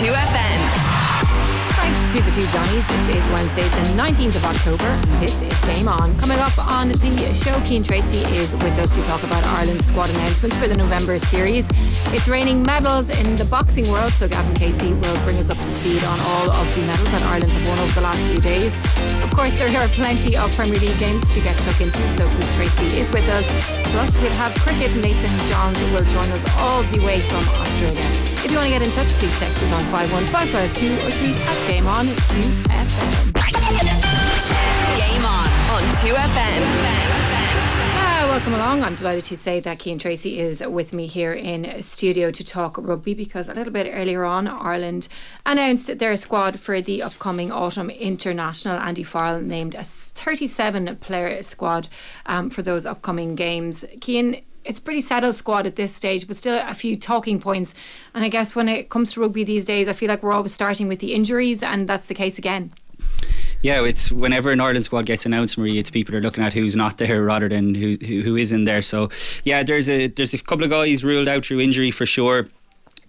2FM. Thanks to the two Johnnies. It is Wednesday, the 19th of October. This is Game On. Coming up on the show, Cian Tracy is with us to talk about Ireland's squad announcements for the November series. It's raining medals in the boxing world, so Gavin Casey will bring us up to speed on all of the medals that Ireland have won over the last few days. Of course, there are plenty of Premier League games to get stuck into, so Cian Treacy is with us. Plus, we'll have cricket. Nathan Johns will join us all the way from Australia. If you want to get in touch, please text us on 51552 or tweet at Game On 2FM. Game On on 2FM. Welcome along. I'm delighted to say that Cian Tracy is with me here in studio to talk rugby because a little bit earlier on, Ireland announced their squad for the upcoming autumn international. Andy Farrell named a 37 player squad um, for those upcoming games. Cian, it's pretty settled squad at this stage, but still a few talking points. And I guess when it comes to rugby these days, I feel like we're always starting with the injuries, and that's the case again. Yeah, it's whenever an Ireland squad gets announced, Marie, it's people are looking at who's not there rather than who who, who is in there. So yeah, there's a there's a couple of guys ruled out through injury for sure.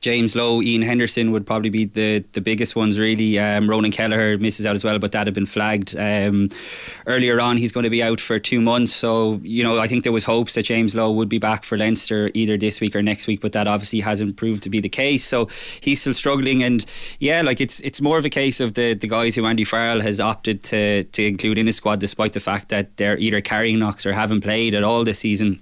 James Lowe, Iain Henderson would probably be the, the biggest ones, really. Um, Ronan Kelleher misses out as well, but that had been flagged um, earlier on. He's going to be out for two months. So, you know, I think there was hopes that James Lowe would be back for Leinster either this week or next week, but that obviously hasn't proved to be the case. So he's still struggling. And yeah, like it's it's more of a case of the, the guys who Andy Farrell has opted to, to include in his squad, despite the fact that they're either carrying knocks or haven't played at all this season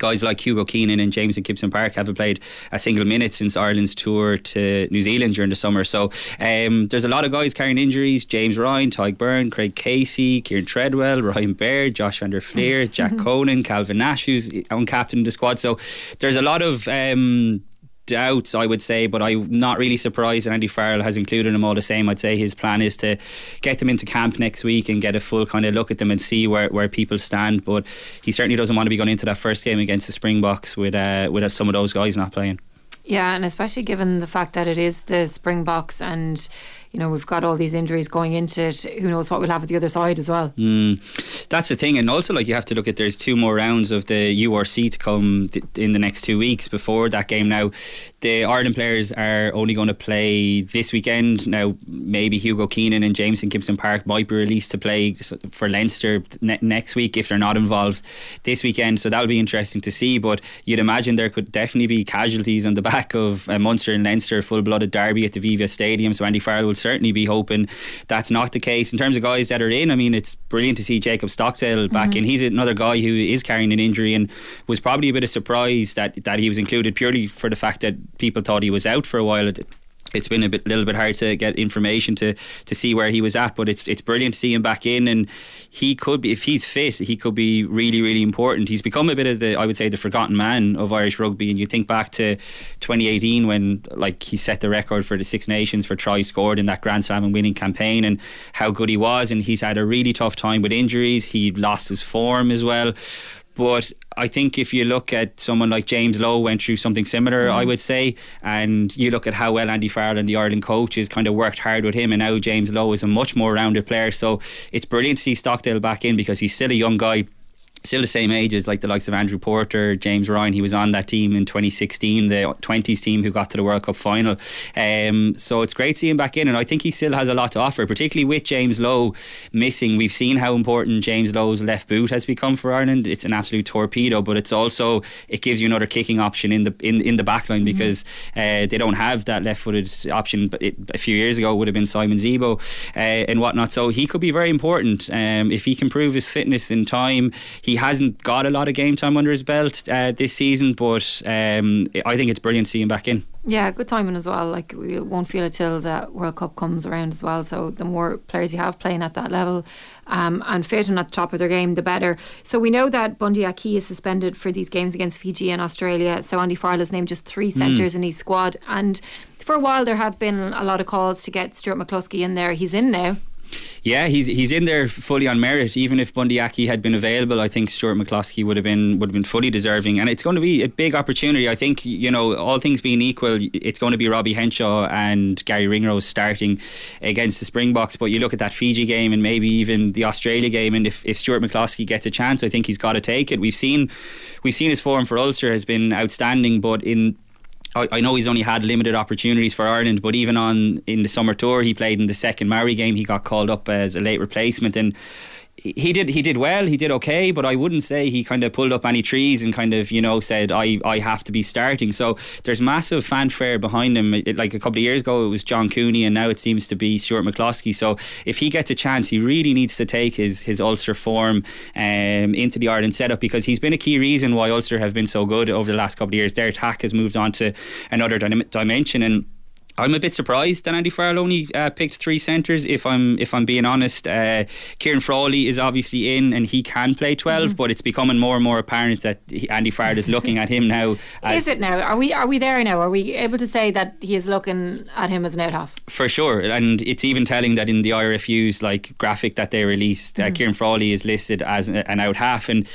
guys like Hugo Keenan and Jamison Gibson Park haven't played a single minute since Ireland's tour to New Zealand during the summer. So um, there's a lot of guys carrying injuries James Ryan, Tadhg Beirne, Craig Casey, Kieran Treadwell, Ryan Baird, Josh van der Flier, Jack Conan, Calvin Nash, who's on captain of the squad. So there's a lot of. Um, doubts, I would say, but I'm not really surprised that Andy Farrell has included them all the same. I'd say his plan is to get them into camp next week and get a full kind of look at them and see where, where people stand. But he certainly doesn't want to be going into that first game against the Springboks with uh, with some of those guys not playing. Yeah, and especially given the fact that it is the Springboks and you know, we've got all these injuries going into it. Who knows what we'll have at the other side as well. Mm, that's the thing. And also, like, you have to look at there's two more rounds of the URC to come th- in the next two weeks before that game. Now, the Ireland players are only going to play this weekend. Now, maybe Hugo Keenan and Jamison Gibson Park might be released to play for Leinster ne- next week if they're not involved this weekend. So that'll be interesting to see. But you'd imagine there could definitely be casualties on the back of uh, Munster and Leinster full blooded derby at the Aviva Stadium. So Andy Farrell will certainly be hoping that's not the case. In terms of guys that are in, I mean, it's brilliant to see Jacob Stockdale back mm-hmm. in. He's another guy who is carrying an injury and was probably a bit of surprise that, that he was included purely for the fact that people thought he was out for a while it's been a bit, little bit hard to get information to to see where he was at, but it's it's brilliant to see him back in, and he could be if he's fit, he could be really really important. He's become a bit of the I would say the forgotten man of Irish rugby, and you think back to 2018 when like he set the record for the Six Nations for tries scored in that Grand Slam and winning campaign, and how good he was, and he's had a really tough time with injuries. He lost his form as well but I think if you look at someone like James Lowe went through something similar, mm. I would say, and you look at how well Andy Farrell and the Ireland coach coaches kind of worked hard with him, and now James Lowe is a much more rounded player. So it's brilliant to see Stockdale back in because he's still a young guy still the same ages like the likes of Andrew Porter, James Ryan. He was on that team in 2016, the 20s team who got to the World Cup final. Um, so it's great to see him back in, and I think he still has a lot to offer, particularly with James Lowe missing. We've seen how important James Lowe's left boot has become for Ireland. It's an absolute torpedo, but it's also it gives you another kicking option in the in, in the back line because mm-hmm. uh, they don't have that left-footed option. But it, a few years ago, it would have been Simon Zebo uh, and whatnot. So he could be very important um, if he can prove his fitness in time. He hasn't got a lot of game time under his belt uh, this season, but um, I think it's brilliant to see him back in. Yeah, good timing as well. Like we won't feel it till the World Cup comes around as well. So the more players you have playing at that level um, and fit and at the top of their game, the better. So we know that Bundee Aki is suspended for these games against Fiji and Australia. So Andy Farrell has named just three centres mm. in his squad, and for a while there have been a lot of calls to get Stuart McCloskey in there. He's in now. Yeah, he's he's in there fully on merit. Even if Bundee Aki had been available, I think Stuart McCloskey would have been would have been fully deserving. And it's going to be a big opportunity. I think you know all things being equal, it's going to be Robbie Henshaw and Garry Ringrose starting against the Springboks. But you look at that Fiji game and maybe even the Australia game, and if, if Stuart McCloskey gets a chance, I think he's got to take it. We've seen we've seen his form for Ulster has been outstanding, but in I, I know he's only had limited opportunities for Ireland, but even on in the summer tour, he played in the second Maori game. He got called up as a late replacement, and he did he did well he did okay but I wouldn't say he kind of pulled up any trees and kind of you know said I, I have to be starting. So there's massive fanfare behind him. It, like a couple of years ago it was John Cooney and now it seems to be Stuart McCloskey. So if he gets a chance he really needs to take his his Ulster form um, into the Ireland setup because he's been a key reason why Ulster have been so good over the last couple of years. Their attack has moved on to another dimension and I'm a bit surprised that Andy Farrell only uh, picked three centres. If I'm if I'm being honest, uh, Ciarán Frawley is obviously in and he can play 12 mm-hmm. but it's becoming more and more apparent that Andy Farrell is looking at him now. is it now? Are we are we there now? Are we able to say that he is looking at him as an out half? For sure, and it's even telling that in the IRFU's like graphic that they released, mm-hmm. uh. Ciarán Frawley is listed as an out half and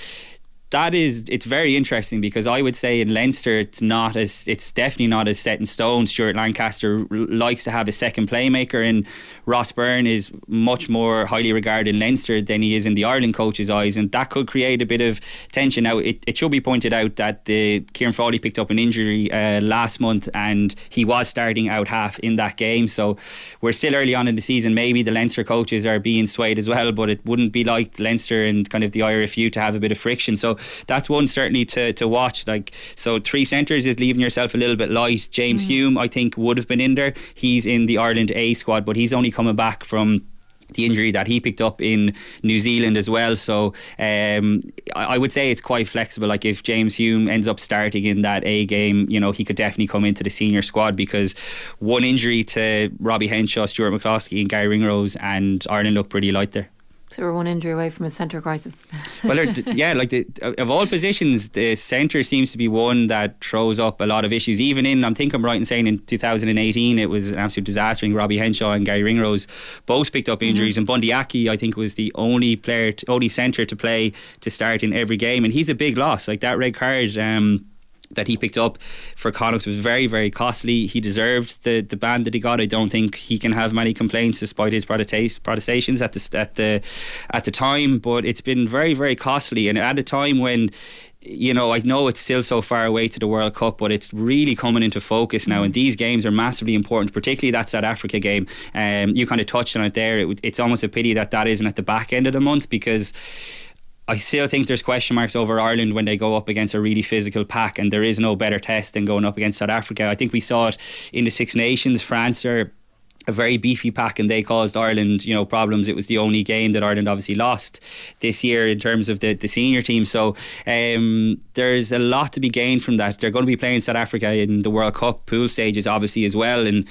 that is it's very interesting because I would say in Leinster it's not as it's definitely not as set in stone. Stuart Lancaster likes to have a second playmaker, and Ross Byrne is much more highly regarded in Leinster than he is in the Ireland coach's eyes, and that could create a bit of tension. Now it, it should be pointed out that the Ciarán Frawley picked up an injury uh, last month, and he was starting out half in that game. So we're still early on in the season. Maybe the Leinster coaches are being swayed as well, but it wouldn't be like Leinster and kind of the IRFU to have a bit of friction. So that's one certainly to, to watch. Like so, three centres is leaving yourself a little bit light. James mm. Hume, I think, would have been in there. He's in the Ireland A squad, but he's only coming back from the injury that he picked up in New Zealand as well. So um, I would say it's quite flexible. Like if James Hume ends up starting in that A game, you know, he could definitely come into the senior squad because one injury to Robbie Henshaw, Stuart McCloskey, and Garry Ringrose, and Ireland look pretty light there. So we're one injury away from a centre crisis. well, yeah, like the, of all positions, the centre seems to be one that throws up a lot of issues. Even in, I think I'm right in saying in 2018 it was an absolute disaster. Robbie Henshaw and Garry Ringrose both picked up injuries, mm-hmm. and Bundee Aki I think was the only player, to, only centre to play to start in every game, and he's a big loss. Like that red card. Um, that he picked up for Connacht was very, very costly. He deserved the, the ban that he got. I don't think he can have many complaints despite his protestations at the at the at the time. But it's been very, very costly, and at a time when you know, I know it's still so far away to the World Cup, but it's really coming into focus now. And these games are massively important, particularly that South Africa game. Um, you kind of touched on it there. It, it's almost a pity that that isn't at the back end of the month because I still think there's question marks over Ireland when they go up against a really physical pack, and there is no better test than going up against South Africa. I think we saw it in the Six Nations. France are a very beefy pack and they caused Ireland, you know, problems. It was the only game that Ireland obviously lost this year in terms of the, the senior team. So um, there's a lot to be gained from that. They're going to be playing South Africa in the World Cup pool stages, obviously as well, and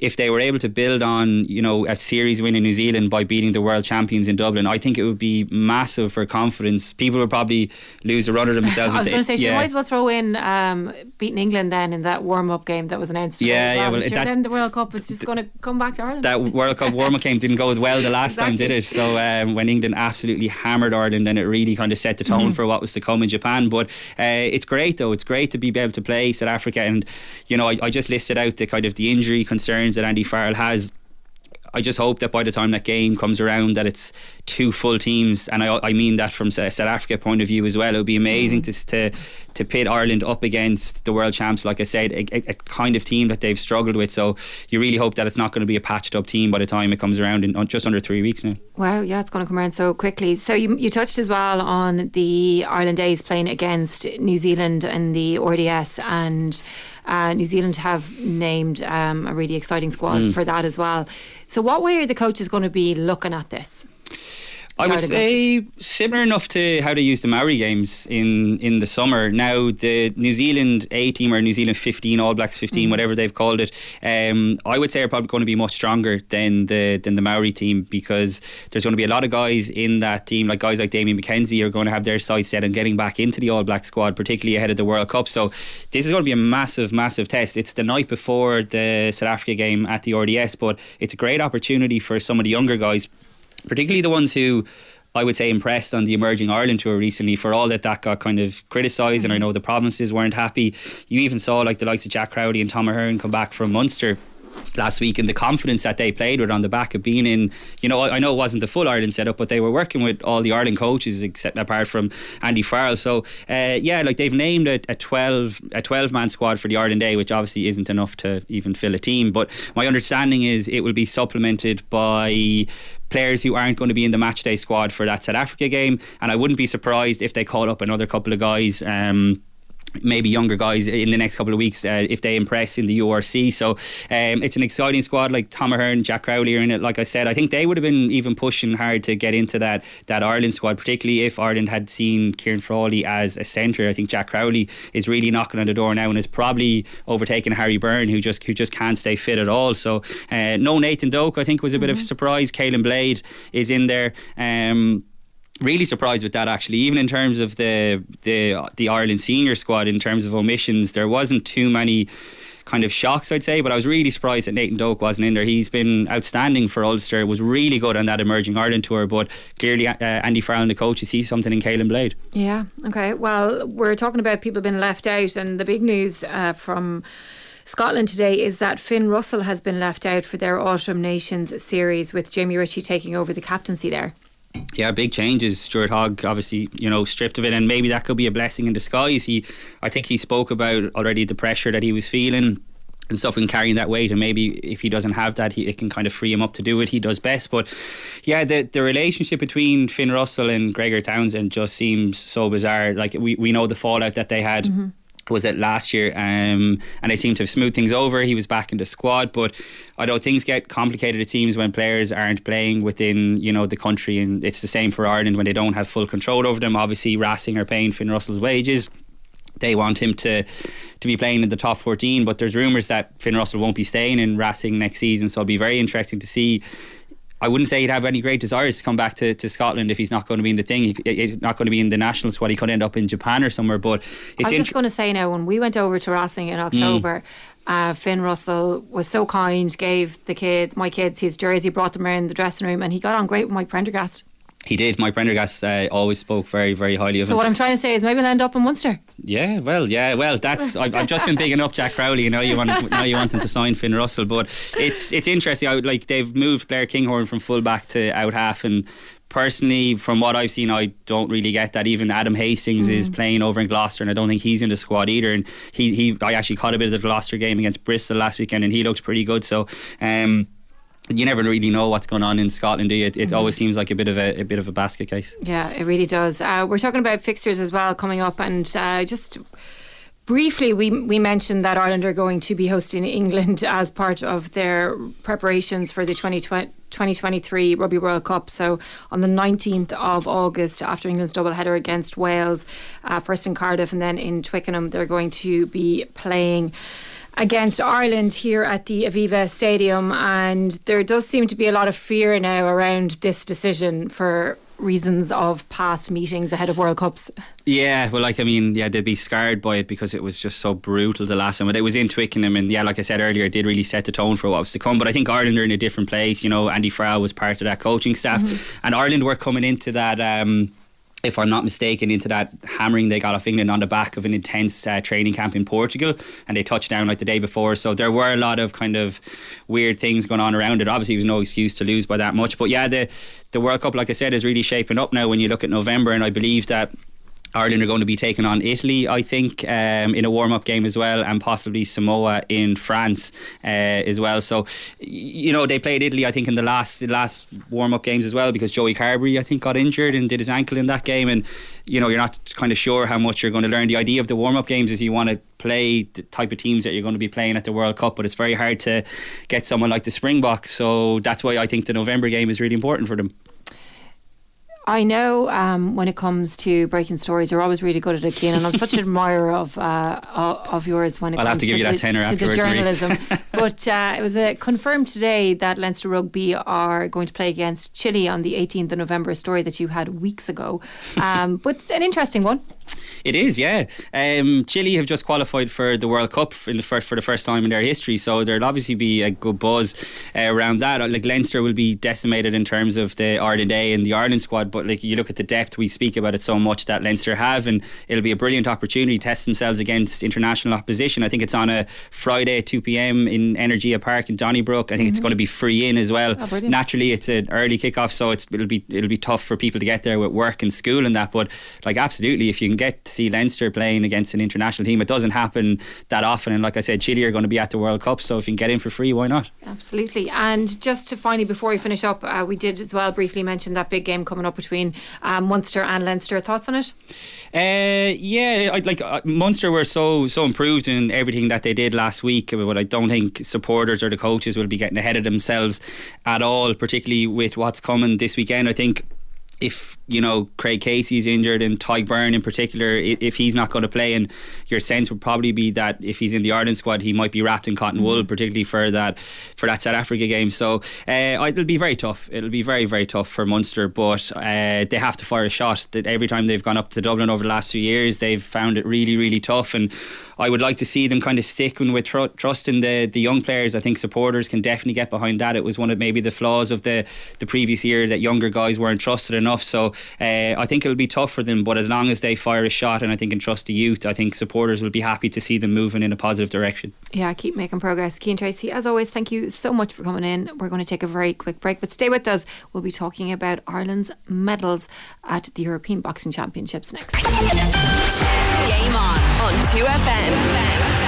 if they were able to build on, you know, a series win in New Zealand by beating the world champions in Dublin, I think it would be massive for confidence. People would probably lose a run of themselves. I was going to say, yeah. she might as well throw in um, beating England then in that warm up game that was announced. Yeah, well. yeah. Well, sure that, then the World Cup is just going to come back to Ireland. That World Cup warm up game didn't go as well the last exactly. time, did it? So um, when England absolutely hammered Ireland, then it really kind of set the tone mm-hmm. for what was to come in Japan. But uh, it's great though. It's great to be able to play South Africa, and you know, I, I just listed out the kind of the injury that Andy Farrell has I just hope that by the time that game comes around, that it's two full teams, and I, I mean that from a South Africa point of view as well. It would be amazing mm. to, to to pit Ireland up against the world champs. Like I said, a, a, kind of team that they've struggled with. So you really hope that it's not going to be a patched up team by the time it comes around in just under three weeks now. Wow, yeah, it's going to come around so quickly. So you you touched as well on the Ireland days playing against New Zealand in the RDS and. Uh, New Zealand have named um, a really exciting squad mm. for that as well. So, what way are the coaches going to be looking at this? I would say similar enough to how they used the Maori games in, in the summer. Now the New Zealand A team or New Zealand 15, All Blacks 15, mm. whatever they've called it, um, I would say are probably going to be much stronger than the than the Maori team because there's going to be a lot of guys in that team, like guys like Damian McKenzie, are going to have their sights set on getting back into the All Black squad, particularly ahead of the World Cup. So this is going to be a massive, massive test. It's the night before the South Africa game at the RDS, but it's a great opportunity for some of the younger guys particularly the ones who I would say impressed on the emerging Ireland tour recently for all that that got kind of criticised and I mm-hmm. know the provinces weren't happy. You even saw like the likes of Jack Crowley and Tom Ahern come back from Munster last week and the confidence that they played with on the back of being in you know I know it wasn't the full Ireland setup but they were working with all the Ireland coaches except apart from Andy Farrell. So uh, yeah like they've named a, a 12 a 12 man squad for the Ireland day which obviously isn't enough to even fill a team. But my understanding is it will be supplemented by players who aren't going to be in the matchday squad for that South Africa game. And I wouldn't be surprised if they call up another couple of guys um, maybe younger guys in the next couple of weeks uh, if they impress in the URC. So um, it's an exciting squad like Tom Ahern, Jack Crowley are in it. Like I said, I think they would have been even pushing hard to get into that that Ireland squad, particularly if Ireland had seen Ciarán Frawley as a centre. I think Jack Crowley is really knocking on the door now and is probably overtaken Harry Byrne, who just who just can't stay fit at all. So uh, no Nathan Doak, I think was a bit mm-hmm. of a surprise. Caolan Blade is in there. Um, really surprised with that actually. Even in terms of the the the Ireland senior squad in terms of omissions there wasn't too many kind of shocks I'd say. But I was really surprised that Nathan Doak wasn't in there. He's been outstanding for Ulster. Was really good on that emerging Ireland tour. But clearly uh, Andy Farrell the coach you see something in Caolan Blade. Yeah. Okay. Well we're talking about people being left out. And the big news uh, from Scotland today is that Finn Russell has been left out for their Autumn Nations series with Jamie Ritchie taking over the captaincy there yeah, big changes. Stuart Hogg obviously, you know, stripped of it, and maybe that could be a blessing in disguise. He, I think he spoke about already the pressure that he was feeling and stuff and carrying that weight and maybe if he doesn't have that he, it can kind of free him up to do what he does best but yeah the the relationship between Finn Russell and Gregor Townsend just seems so bizarre like we, we know the fallout that they had mm-hmm was it last year? Um, and they seem to have smoothed things over. He was back in the squad. But although things get complicated it seems when players aren't playing within you know the country. And it's the same for Ireland when they don't have full control over them. Obviously Racing are paying Finn Russell's wages. They want him to to be playing in the top 14 but there's rumours that Finn Russell won't be staying in Racing next season. So it'll be very interesting to see I wouldn't say he'd have any great desires to come back to, to Scotland if he's not going to be in the thing. he's not going to be in the national squad. He could end up in Japan or somewhere. But it's I was just going to say now, when we went over to Racing in October, mm. uh, Finn Russell was so kind, gave the kids, my kids, his jersey, brought them around the dressing room, and he got on great with Mike Prendergast. He did. Mike Prendergast uh, always spoke very, very highly of so him. So what I'm trying to say is maybe he'll end up in Munster. Yeah, well, yeah, well, that's I've, I've just been bigging up Jack Crowley. You know, you want now you want him to sign Finn Russell, but it's it's interesting. I would like they've moved Blair Kinghorn from full back to out half, and personally, from what I've seen, I don't really get that. Even Adam Hastings mm. is playing over in Gloucester, and I don't think he's in the squad either. And he, he I actually caught a bit of the Gloucester game against Bristol last weekend, and he looked pretty good. So. Um, you never really know what's going on in Scotland, do you? It, it mm-hmm. always seems like a bit of a, a, bit of a basket case. Yeah, it really does. Uh, we're talking about fixtures as well coming up, and uh, just briefly, we we mentioned that Ireland are going to be hosting England as part of their preparations for the 2020. 2023 Rugby World Cup. So on the 19th of August, after England's double header against Wales, uh, first in Cardiff and then in Twickenham, they're going to be playing against Ireland here at the Aviva Stadium, and there does seem to be a lot of fear now around this decision for reasons of past meetings ahead of World Cups. Yeah, well, like I mean, yeah, they'd be scarred by it because it was just so brutal the last time. But it was in Twickenham, and yeah, like I said earlier, it did really set the tone for what was to come. But I think Ireland are in a different place. You know, Andy Farrell was part of that coaching staff, mm-hmm. and Ireland were coming into that. Um, if I'm not mistaken, into that hammering they got off England on the back of an intense uh, training camp in Portugal, and they touched down like the day before. So there were a lot of kind of weird things going on around it. Obviously, it was no excuse to lose by that much, but yeah, the the World Cup, like I said, is really shaping up now. When you look at November, and I believe that Ireland are going to be taking on Italy, I think, um, in a warm up game as well, and possibly Samoa in France uh, as well. So, you know, they played Italy, I think, in the last the last warm up games as well because Joey Carbery, I think, got injured and did his ankle in that game. And, you know, you're not kind of sure how much you're going to learn. The idea of the warm up games is you want to play the type of teams that you're going to be playing at the World Cup, but it's very hard to get someone like the Springboks. So that's why I think the November game is really important for them. I know um, when it comes to breaking stories, you're always really good at it, Keenan. I'm such an admirer of uh, of yours when it I'll comes to, to, the, to the, journalism. but uh, it was uh, confirmed today that Leinster Rugby are going to play against Chile on the 18th of November, a story that you had weeks ago. Um, but an interesting one. It is, yeah. Um, Chile have just qualified for the World Cup in the first, for the first time in their history, so there'll obviously be a good buzz uh, around that. Like Leinster will be decimated in terms of the Ireland A and the Ireland squad, but like you look at the depth, we speak about it so much that Leinster have, and it'll be a brilliant opportunity to test themselves against international opposition. I think it's on a Friday at 2 p.m. in Energia Park in Donnybrook. I think mm-hmm. it's going to be free in as well. Oh, Naturally, it's an early kickoff, so it'll be it'll be tough for people to get there with work and school and that. But like absolutely, if you can get to see Leinster playing against an international team. It doesn't happen that often. And like I said, Chile are going to be at the World Cup, so if you can get in for free, why not? Absolutely. And just to finally, before we finish up, uh, we did as well briefly mention that big game coming up between uh, Munster and Leinster. Thoughts on it? Uh, yeah, I, like uh, Munster were so so improved in everything that they did last week, but I don't think supporters or the coaches will be getting ahead of themselves at all, particularly with what's coming this weekend. I think if you know Craig Casey's injured and Tadhg Beirne in particular, if he's not going to play, and your sense would probably be that if he's in the Ireland squad, he might be wrapped in cotton wool, mm-hmm. particularly for that for that South Africa game. So uh, it'll be very tough. It'll be very very tough for Munster, but uh, they have to fire a shot. That every time they've gone up to Dublin over the last few years, they've found it really really tough and. I would like to see them kind of sticking with tr- trust in the the young players. I think supporters can definitely get behind that. It was one of maybe the flaws of the the previous year that younger guys weren't trusted enough. So uh, I think it'll be tough for them. But as long as they fire a shot and I think and trust the youth, I think supporters will be happy to see them moving in a positive direction. Yeah, keep making progress. Cian Tracy, as always, thank you so much for coming in. We're going to take a very quick break, but stay with us. We'll be talking about Ireland's medals at the European Boxing Championships next. Game on on 2FM.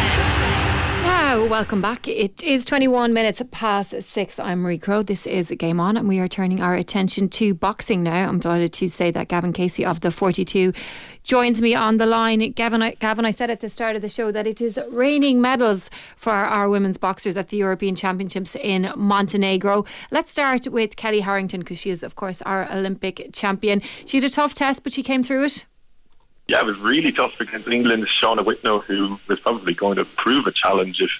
Now, welcome back. It is 21 minutes past six. I'm Marie Crowe. This is Game On, and we are turning our attention to boxing now. I'm delighted to say that Gavin Casey of the 42 joins me on the line. Gavin, I, Gavin, I said at the start of the show that it is raining medals for our women's boxers at the European Championships in Montenegro. Let's start with Kellie Harrington because she is, of course, our Olympic champion. She had a tough test, but she came through it. Yeah, it was really tough against England's Shauna Whitnell, who was probably going to prove a challenge if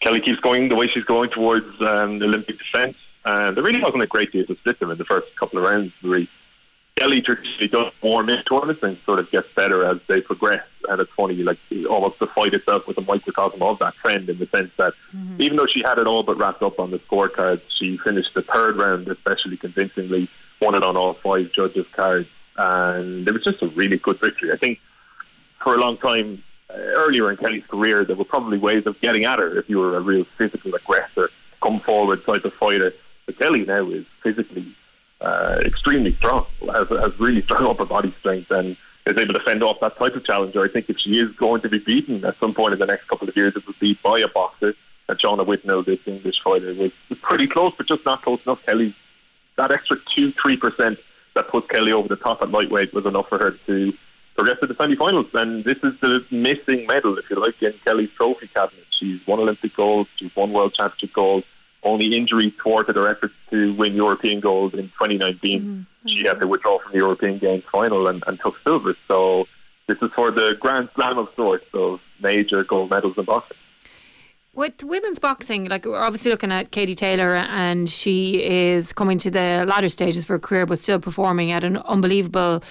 Kellie keeps going the way she's going towards um, Olympic defence. And there really wasn't a great deal to split them in the first couple of rounds. Really. Kellie traditionally does warm in tournaments and sort of gets better as they progress. And it's funny, like almost the fight itself was a microcosm of that trend in the sense that mm-hmm. even though she had it all but wrapped up on the scorecards, she finished the third round especially convincingly, won it on all five judges' cards and it was just a really good victory. I think for a long time uh, earlier in Kellie's career, there were probably ways of getting at her if you were a real physical aggressor, come forward type of fighter. But Kellie now is physically uh, extremely strong, has, has really strong upper body strength, and is able to fend off that type of challenger. I think if she is going to be beaten at some point in the next couple of years, it will be by a boxer. And Shauna Whitnell, this English fighter, was, pretty close, but just not close enough. Kellie, that extra two, three percent that put Kellie over the top at lightweight was enough for her to progress to the semi-finals. And this is the missing medal, if you like, in Kellie's trophy cabinet. She's won Olympic gold, she's won World Championship gold. Only injury thwarted her efforts to win European gold in 2019. Mm-hmm. She had to withdraw from the European Games final and, and took silver. So this is for the Grand Slam of sorts of major gold medals in boxing. With women's boxing, like we're obviously looking at Katie Taylor, and she is coming to the latter stages of her career, but still performing at an unbelievable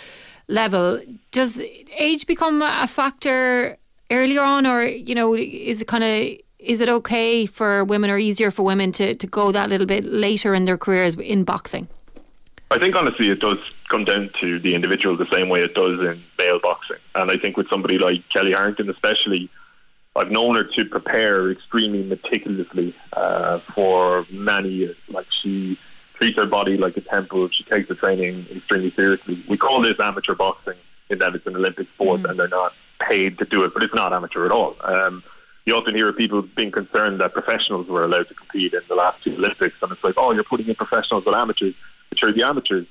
level. Does age become a factor earlier on, or you know, is it kind of is it okay for women or easier for women to, to go that little bit later in their careers in boxing? I think honestly it does come down to the individual the same way it does in male boxing. And I think with somebody like Kellie Harrington especially, I've known her to prepare extremely meticulously uh, for many years. Like she treats her body like a temple. She takes the training extremely seriously. We call this amateur boxing in that it's an Olympic sport mm. and they're not paid to do it, but it's not amateur at all. Um, you often hear people being concerned that professionals were allowed to compete in the last two Olympics, and it's like, oh, you're putting in professionals and amateurs. But sure, the amateurs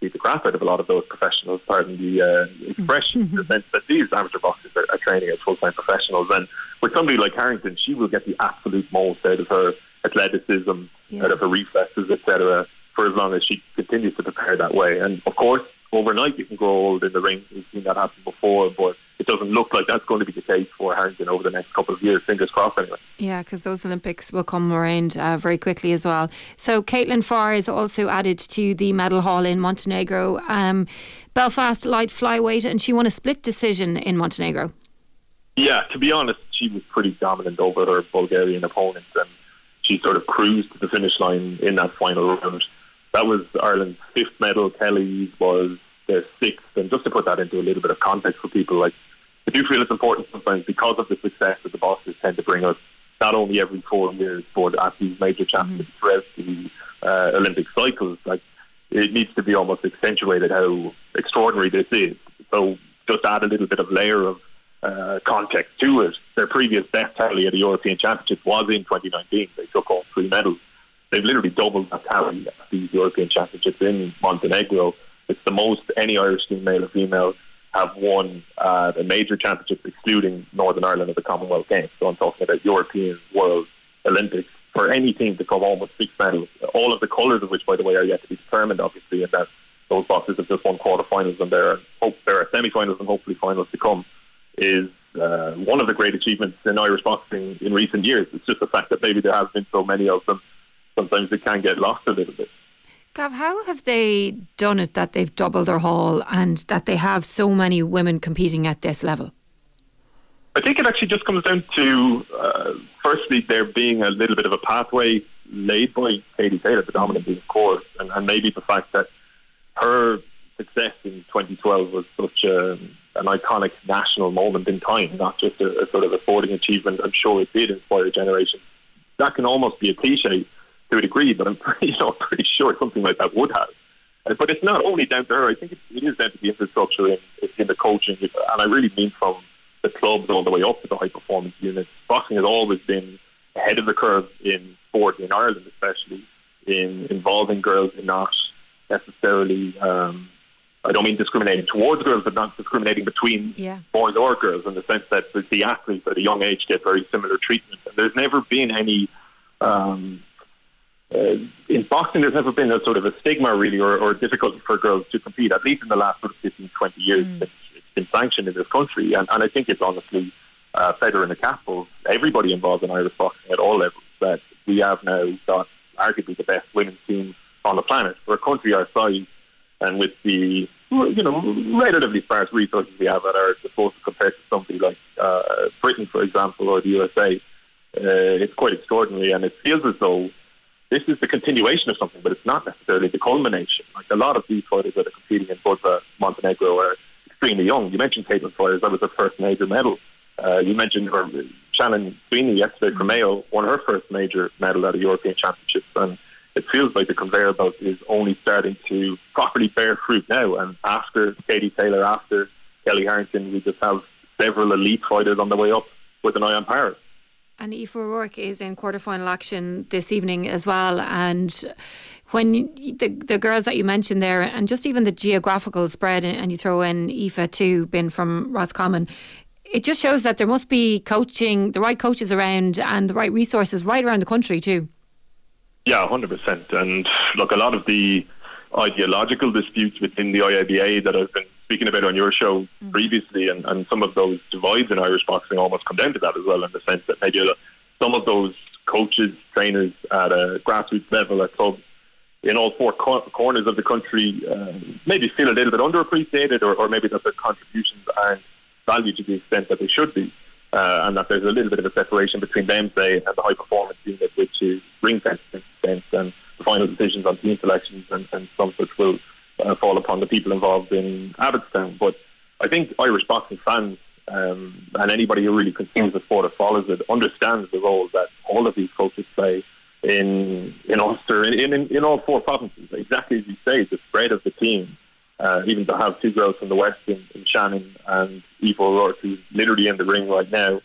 beat the crap out of a lot of those professionals, pardon the uh, expression, the sense that these amateur boxers are, are training as full-time professionals. And with somebody like Harrington, she will get the absolute most out of her athleticism, yeah. out of her reflexes, etc., for as long as she continues to prepare that way. And of course, overnight you can grow old in the ring. We've seen that happen before, but doesn't look like that's going to be the case for Harrington over the next couple of years. Fingers crossed, anyway. Yeah, because those Olympics will come around uh, very quickly as well. So Caitlin Fryers is also added to the medal hall in Montenegro. Um, Belfast light flyweight, and she won a split decision in Montenegro. Yeah, to be honest, she was pretty dominant over her Bulgarian opponent, and she sort of cruised to the finish line in that final round. That was Ireland's fifth medal. Kellie's was their sixth, and just to put that into a little bit of context for people, like I do feel it's important sometimes because of the success that the bosses tend to bring us, not only every four years, but at these major championships mm-hmm. throughout the uh, Olympic cycles. Like it needs to be almost accentuated how extraordinary this is. So just add a little bit of layer of uh, context to it. Their previous best tally at the European Championships was in 2019. They took home three medals. They've literally doubled that tally at these European Championships in Montenegro. It's the most any Irish team, male or female, have won uh, a major championship, excluding Northern Ireland at the Commonwealth Games. So I'm talking about European, World, Olympics. For any team to come home with six medals, all of the colours of which, by the way, are yet to be determined, obviously, and that those boxes have just won quarterfinals and there are hope there are semi-finals and hopefully finals to come, is uh, one of the great achievements in Irish boxing in recent years. It's just the fact that maybe there have been so many of them. Sometimes it can get lost a little bit. Gav, how have they done it that they've doubled their haul and that they have so many women competing at this level? I think it actually just comes down to, uh, firstly, there being a little bit of a pathway laid by Katie Taylor, predominantly, of course, and, and maybe the fact that her success in 2012 was such a, an iconic national moment in time, not just a, a, sort of a sporting achievement. I'm sure it did inspire a generation. That can almost be a cliche to a degree, but I'm pretty, you know, pretty sure something like that would have. Uh, but it's not only down to her. I think it, it is down to the infrastructure in, in the coaching, and I really mean from the clubs all the way up to the high performance units. Boxing has always been ahead of the curve in sport in Ireland, especially in involving girls in not necessarily. Um, I don't mean discriminating towards girls, but not discriminating between yeah. boys or girls in the sense that the athletes at a young age get very similar treatment. And there's never been any um, uh, in boxing, there's never been a sort of a stigma, really, or, or difficulty for girls to compete, at least in the last sort of 15, 20 years. Mm. It's, it's been sanctioned in this country, and, and I think it's honestly uh, feather in the cap of everybody involved in Irish boxing at all levels that we have now got arguably the best women's team on the planet. For a country our size, and with the you know relatively sparse resources we have at our disposal compared to somebody like uh, Britain, for example, or the USA, uh, it's quite extraordinary, and it feels as though this is the continuation of something, but it's not necessarily the culmination. Like a lot of these fighters that are competing in Budva, Montenegro are extremely young. You mentioned Caitlin Fryers, that was her first major medal. Uh, you mentioned her, Shannon Sweeney yesterday from Mayo won her first major medal at a European Championships, and it feels like the conveyor belt is only starting to properly bear fruit now. And after Katie Taylor, after Kellie Harrington, we just have several elite fighters on the way up with an eye on Paris. And Aoife O'Rourke is in quarterfinal action this evening as well. And when the the girls that you mentioned there, and just even the geographical spread, and you throw in Aoife too, been from Roscommon, it just shows that there must be coaching, the right coaches around, and the right resources right around the country too. Yeah, hundred percent. And look, a lot of the ideological disputes within the IABA that I've been speaking about on your show mm. previously, and, and some of those divides in Irish boxing almost come down to that as well, in the sense that maybe some of those coaches, trainers at a grassroots level at clubs in all four cor- corners of the country uh, maybe feel a little bit underappreciated, or, or maybe that their contributions aren't valued to the extent that they should be. Uh, and that there's a little bit of a separation between them, say, and the high performance unit, which is ring fencing, and the final decisions on team selections and, and some which will uh, fall upon the people involved in Abbottstown. But I think Irish boxing fans um, and anybody who really consumes the sport or follows it understands the role that all of these coaches play in in Ulster, in, in, in all four provinces. Exactly as you say, the spread of the team. Uh, even to have two girls from the west in, in Shannon and Aoife O'Rourke, who's literally in the ring right now,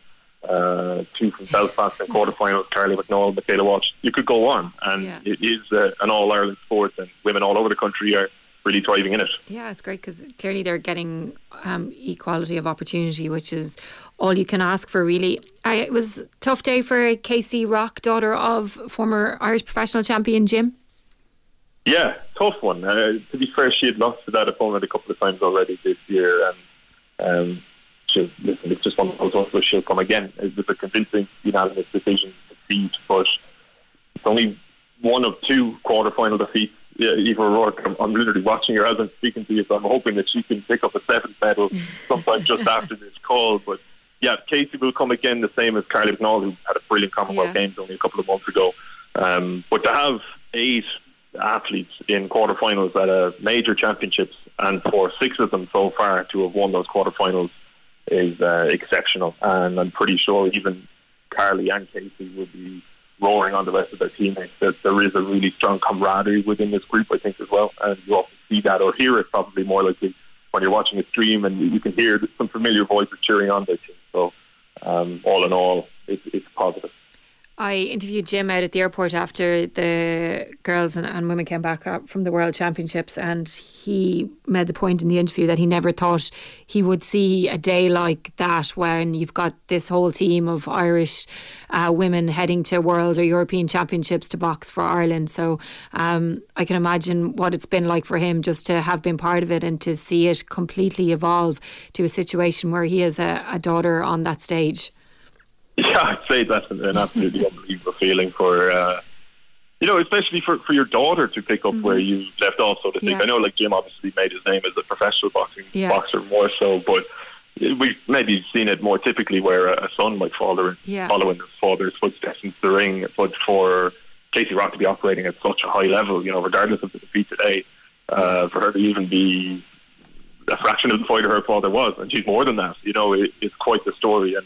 uh, two from Belfast in quarterfinals, Carly McNaul, Michaela Walsh. You could go on, and yeah. it is uh, an all Ireland sport, and women all over the country are really thriving in it. Yeah, it's great because clearly they're getting um, equality of opportunity, which is all you can ask for, really. I, it was a tough day for Kaci Rock, daughter of former Irish professional champion Jim. Yeah, tough one. Uh, to be fair, she had lost to that opponent a couple of times already this year, and um, she, listen, it's just one of those ones where she'll come again. It was a convincing unanimous decision to defeat, but it's only one of two quarterfinal defeats. Yeah, Aoife O'Rourke, I'm, I'm literally watching her as I'm speaking to you, so I'm hoping that she can pick up a seventh medal sometime just after this call. But yeah, Kaci will come again, the same as Carly McNaul, who had a brilliant Commonwealth Yeah. Games only a couple of months ago. Um, but to have eight athletes in quarterfinals at a major championships, and for six of them so far to have won those quarterfinals is uh, exceptional. And I'm pretty sure even Carly and Kaci will be roaring on the rest of their teammates. That there is a really strong camaraderie within this group, I think, as well. And you often see that or hear it probably more likely when you're watching a stream and you- can hear some familiar voices cheering on their team. So, um, all in all, it's, it's positive. I interviewed Jim out at the airport after the girls and, and women came back from the World Championships, and he made the point in the interview that he never thought he would see a day like that when you've got this whole team of Irish uh, women heading to World or European Championships to box for Ireland. So um, I can imagine what it's been like for him just to have been part of it and to see it completely evolve to a situation where he has a, a daughter on that stage. Yeah, I'd say that's an, an absolutely unbelievable feeling for, uh, you know, especially for, for your daughter to pick up where you left off, so to speak. Mm-hmm. Yeah. I know, like Jim obviously made his name as a professional boxing Yeah. boxer more so, but we've maybe seen it more typically where a, a son might follow in, Yeah. follow in his father's footsteps into the ring. But for Kaci Rock to be operating at such a high level, you know, regardless of the defeat today, uh, for her to even be a fraction of the fighter her father was, and she's more than that. You know, it, it's quite the story, and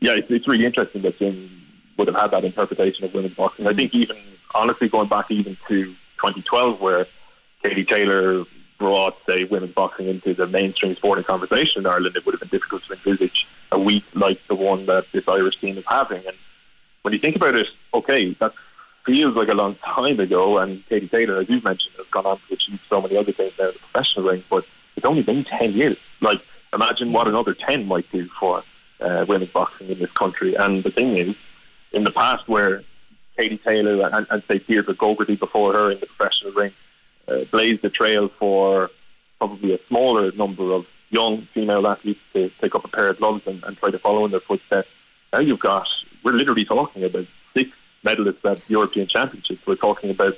yeah, it's, it's really interesting that Jim would have had that interpretation of women's boxing. I think even honestly going back even to 2012, where Katie Taylor brought say women's boxing into the mainstream sporting conversation in Ireland, it would have been difficult to envisage a week like the one that this Irish team is having. And when you think about it, okay, that feels like a long time ago, and Katie Taylor, as you've mentioned, has gone on to achieve so many other things now in the professional ring, but it's only been 10 years. Like, imagine what another 10 might do for uh, women's boxing in this country. And the thing is, in the past, where Katie Taylor and, and say Deirdre Gogarty before her in the professional ring uh, blazed the trail for probably a smaller number of young female athletes to take up a pair of gloves and, and try to follow in their footsteps. Now you've got, we're literally talking about six medalists at European Championships. We're talking about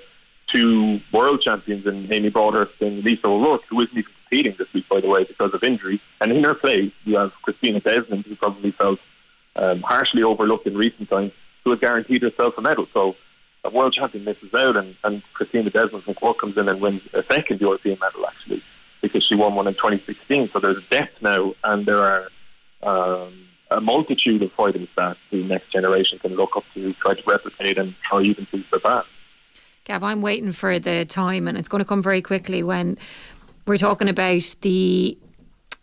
two world champions in Amy Broadhurst and Lisa O'Rourke, who isn't even competing this week, by the way, because of injury. And in her place, you have Christina Desmond, who probably felt um, harshly overlooked in recent times, who has guaranteed herself a medal. So a world champion misses out, and, and Christina Desmond from Cork comes in and wins a second European medal, actually, because she won one in 2016. So there's depth now, and there are um, a multitude of fighters that the next generation can look up to, try to replicate, and try even to surpass. Gav, I'm waiting for the time, and it's going to come very quickly when we're talking about the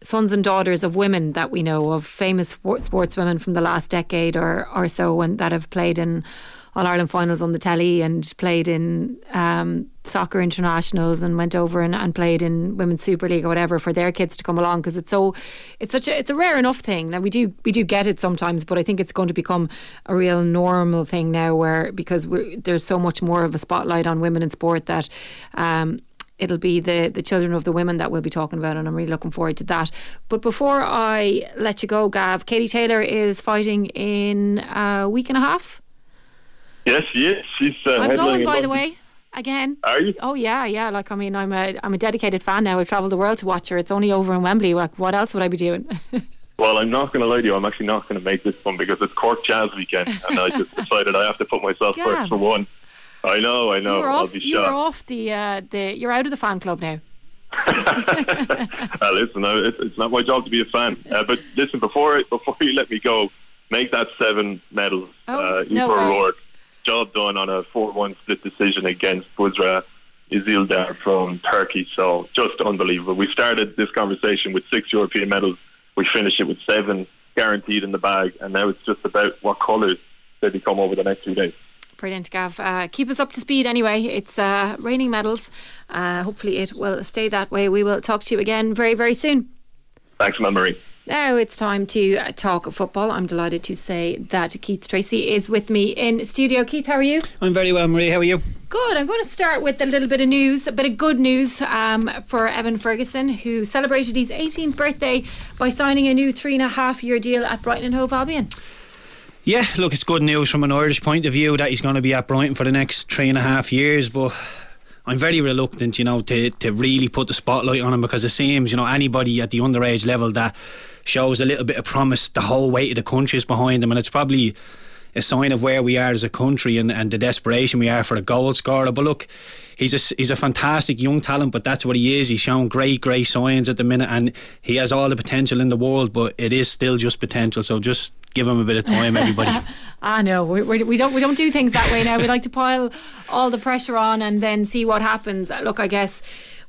sons and daughters of women that we know of, famous sportswomen from the last decade or, or so, and that have played in All Ireland finals on the telly and played in um, soccer internationals and went over and, and played in Women's Super League or whatever for their kids to come along because it's so it's such a it's a rare enough thing. Now we do we do get it sometimes, but I think it's going to become a real normal thing now where because there's so much more of a spotlight on women in sport that. Um, It'll be the, the children of the women that we'll be talking about, and I'm really looking forward to that. But before I let you go, Gav, Katie Taylor is fighting in a week and a half. Yes, she is. She's uh, I'm going, by the way, again. Are you? Oh yeah, yeah. Like I mean, I'm a I'm a dedicated fan now. I've travelled the world to watch her. It's only over in Wembley. Like, what else would I be doing? Well, I'm not going to lie to you. I'm actually not going to make this one because it's Cork Jazz weekend, and I just decided I have to put myself Gav. first for one. I know, I know. you were I'll off. be You were shocked. off the uh, the. You're out of the fan club now. uh, listen, uh, it's, it's not my job to be a fan. Uh, but listen, before before you let me go, make that seven medals. Oh, uh, no Aoife. O'Rourke. Job done on a 4-1 split decision against Buzra Izildar from Turkey. So just unbelievable. We started this conversation with six European medals. We finished it with seven guaranteed in the bag, and now it's just about what colours they become over the next few days. Brilliant, Gav. Uh, keep us up to speed anyway. It's uh, raining medals. Uh, hopefully, it will stay that way. We will talk to you again very, very soon. Thanks, Anne Marie. Now it's time to uh, talk football. I'm delighted to say that Keith Treacy is with me in studio. Keith, how are you? I'm very well, Marie. How are you? Good. I'm going to start with a little bit of news, a bit of good news um, for Evan Ferguson, who celebrated his 18th birthday by signing a new three and a half year deal at Brighton and Hove Albion. Yeah, look, it's good news from an Irish point of view that he's going to be at Brighton for the next three and a half years, but I'm very reluctant, you know, to, to really put the spotlight on him because it seems, you know, anybody at the underage level that shows a little bit of promise, the whole weight of the country is behind them, and it's probably a sign of where we are as a country and, and the desperation we are for a goal scorer. But look, he's a, he's a fantastic young talent, but that's what he is. He's shown great, great signs at the minute, and he has all the potential in the world, but it is still just potential. So just give him a bit of time, everybody. I know we, we, we don't we don't do things that way now. We like to pile all the pressure on and then see what happens. Look, I guess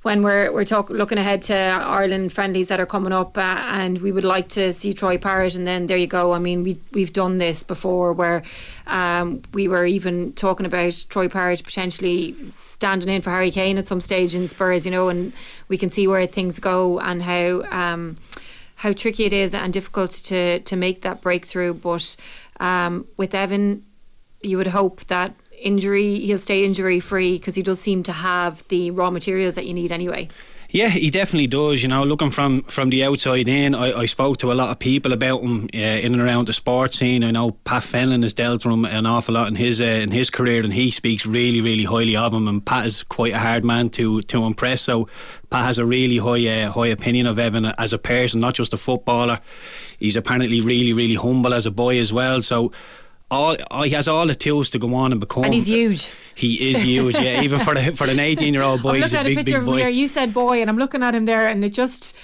when we're we're talk, looking ahead to Ireland friendlies that are coming up, uh, and we would like to see Troy Parrott, and then there you go. I mean, we we've done this before, where um, we were even talking about Troy Parrott potentially standing in for Harry Kane at some stage in Spurs, you know, and we can see where things go and how um, how tricky it is and difficult to to make that breakthrough. But um, with Evan, you would hope that injury, he'll stay injury free because he does seem to have the raw materials that you need anyway. Yeah, he definitely does. You know, looking from from the outside in, I, I spoke to a lot of people about him uh, in and around the sports scene. I know Pat Fenlon has dealt with him an awful lot in his uh, in his career, and he speaks really, really highly of him. And Pat is quite a hard man to to impress. So Pat has a really high uh, high opinion of Evan as a person, not just a footballer. He's apparently really, really humble as a boy as well. So all, all, he has all the tools to go on and become. And he's huge. He is huge, yeah. Even for the, for an 18 year old boy, I'm he's a at big, a picture big boy. There. You said boy, and I'm looking at him there, and it just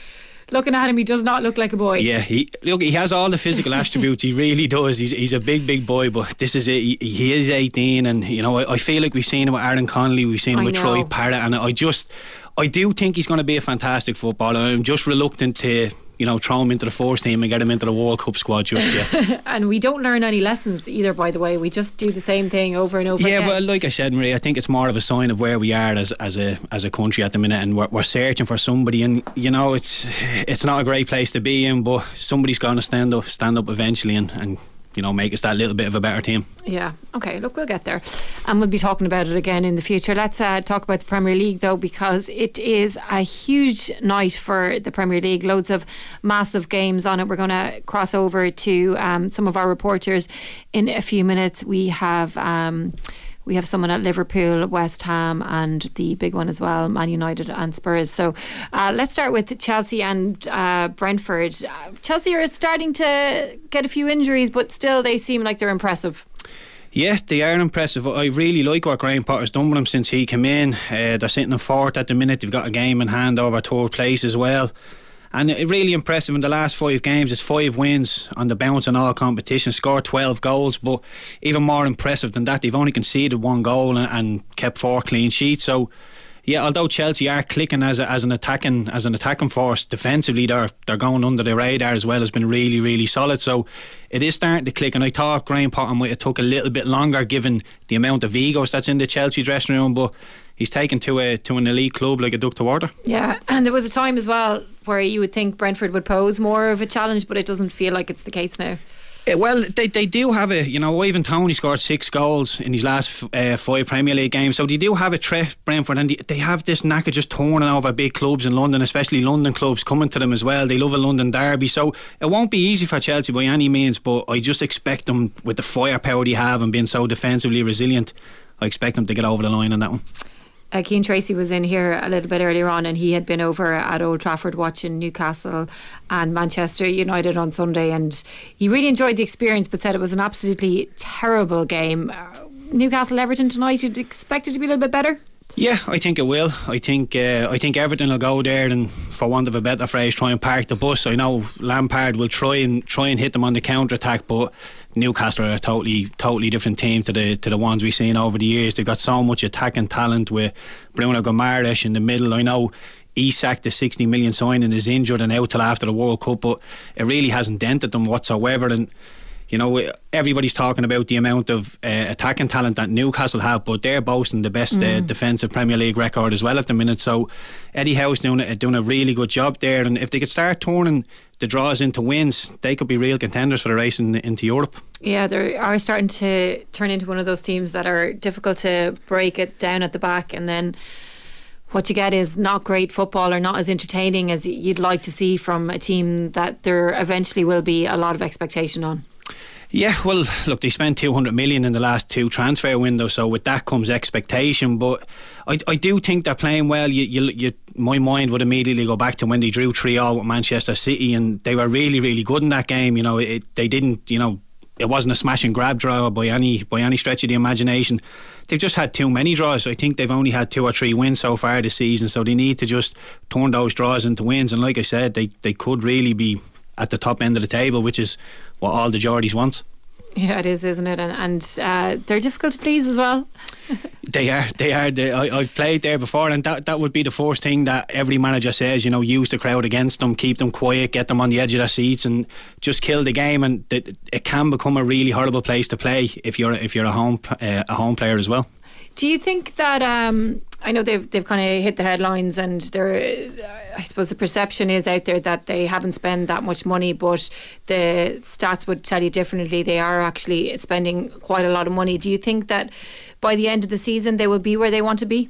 looking at him, he does not look like a boy. Yeah, he look, he has all the physical attributes. He really does. He's, he's a big, big boy, but this is it. He, he is 18, and you know, I, I, feel like we've seen him with Aaron Connolly, we've seen him I with know. Troy Parrott, and I just, I do think he's going to be a fantastic footballer. I'm just reluctant to you know, throw him into the first team and get him into the World Cup squad just yet. and we don't learn any lessons either, by the way. We just do the same thing over and over again. yeah, again. well, like I said, Marie, I think it's more of a sign of where we are as, as a as a country at the minute, and we're, we're searching for somebody. And you know, it's it's not a great place to be in, but somebody's going to stand up stand up eventually and. and you know, make us that little bit of a better team. Yeah, okay, look, we'll get there. And we'll be talking about it again in the future. Let's uh, talk about the Premier League, though, because it is a huge night for the Premier League. Loads of massive games on it. We're going to cross over to um, some of our reporters in a few minutes. We have. Um, we have someone at Liverpool, West Ham, and the big one as well, Man United and Spurs. So uh, let's start with Chelsea and uh, Brentford. Uh, Chelsea are starting to get a few injuries, but still they seem like they're impressive. Yeah, they are impressive. I really like what Graham Potter's done with them since he came in. Uh, they're sitting in fourth at the minute. They've got a game in hand over third place as well. And really impressive in the last five games. It's five wins on the bounce in all competitions. Scored 12 goals, but even more impressive than that, they've only conceded one goal and, and kept four clean sheets. So, yeah, although Chelsea are clicking as a, as an attacking as an attacking force defensively, they're they're going under the radar as well. Has been really really solid. So it is starting to click. And I thought Graham Potter might have took a little bit longer given the amount of egos that's in the Chelsea dressing room, but he's taken to a to an elite club like a duck to water. Yeah, and there was a time as well where you would think Brentford would pose more of a challenge, but it doesn't feel like it's the case now. Uh, well, they, they do have a, you know, Ivan Toney scored six goals in his last uh, five Premier League games, so they do have a threat, Brentford, and they, they have this knack of just turning over big clubs in London, especially London clubs coming to them as well. They love a London derby, so it won't be easy for Chelsea by any means, but I just expect them, with the firepower they have and being so defensively resilient, I expect them to get over the line on that one. Uh, Keith Treacy was in here a little bit earlier on, and he had been over at Old Trafford watching Newcastle and Manchester United on Sunday, and he really enjoyed the experience, but said it was an absolutely terrible game. Uh, Newcastle Everton tonight, you'd expect it to be a little bit better. Yeah, I think it will. I think uh, I think Everton will go there and, for want of a better phrase, try and park the bus. I know Lampard will try and try and hit them on the counter attack, but Newcastle are a totally totally different team to the to the ones we've seen over the years. They've got so much attacking talent with Bruno Guimarães in the middle. I know Isak, the 60 million signing, is injured and out till after the World Cup, but it really hasn't dented them whatsoever. And you know, everybody's talking about the amount of uh, attacking talent that Newcastle have, but they're boasting the best uh, Mm. defensive Premier League record as well at the minute. So Eddie Howe's doing a, doing a really good job there, and if they could start turning the draws into wins, they could be real contenders for the race in, into Europe. Yeah, they are starting to turn into one of those teams that are difficult to break it down at the back, and then what you get is not great football or not as entertaining as you'd like to see from a team that there eventually will be a lot of expectation on. Yeah, well, look, they spent 200 million in the last two transfer windows, so with that comes expectation. But I, I do think they're playing well. You, you, you, my mind would immediately go back to when they drew 3 all with Manchester City, and they were really, really good in that game. You know, it, they didn't, you know, it wasn't a smash and grab draw by any by any stretch of the imagination. They've just had too many draws. I think they've only had two or three wins so far this season, so they need to just turn those draws into wins. And like I said, they, they could really be at the top end of the table, which is what all the Geordies want. Yeah, it is, isn't it? And, and uh, they're difficult to please as well. They are, they are. They, I, I've played there before, and that, that would be the first thing that every manager says. You know, use the crowd against them, keep them quiet, get them on the edge of their seats, and just kill the game. And it, it can become a really horrible place to play if you're if you're a home uh, a home player as well. Do you think that um, I know they've they've kind of hit the headlines, and there, I suppose the perception is out there that they haven't spent that much money, but the stats would tell you differently. They are actually spending quite a lot of money. Do you think that by the end of the season they will be where they want to be?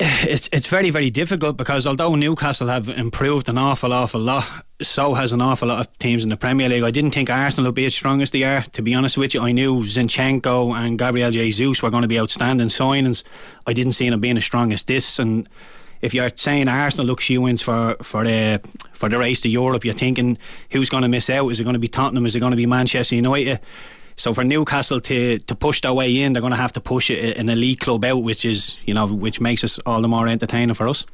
It's it's very very difficult because although Newcastle have improved an awful awful lot, so has an awful lot of teams in the Premier League. I didn't think Arsenal would be as strong as they are. To be honest with you, I knew Zinchenko and Gabriel Jesus were going to be outstanding signings. I didn't see them being as strong as this. And if you're saying Arsenal look shoe wins for for the for the race to Europe, you're thinking who's going to miss out? Is it going to be Tottenham? Is it going to be Manchester United? So for Newcastle to, to push their way in, they're going to have to push an elite club out, which is you know which makes us all the more entertaining for us.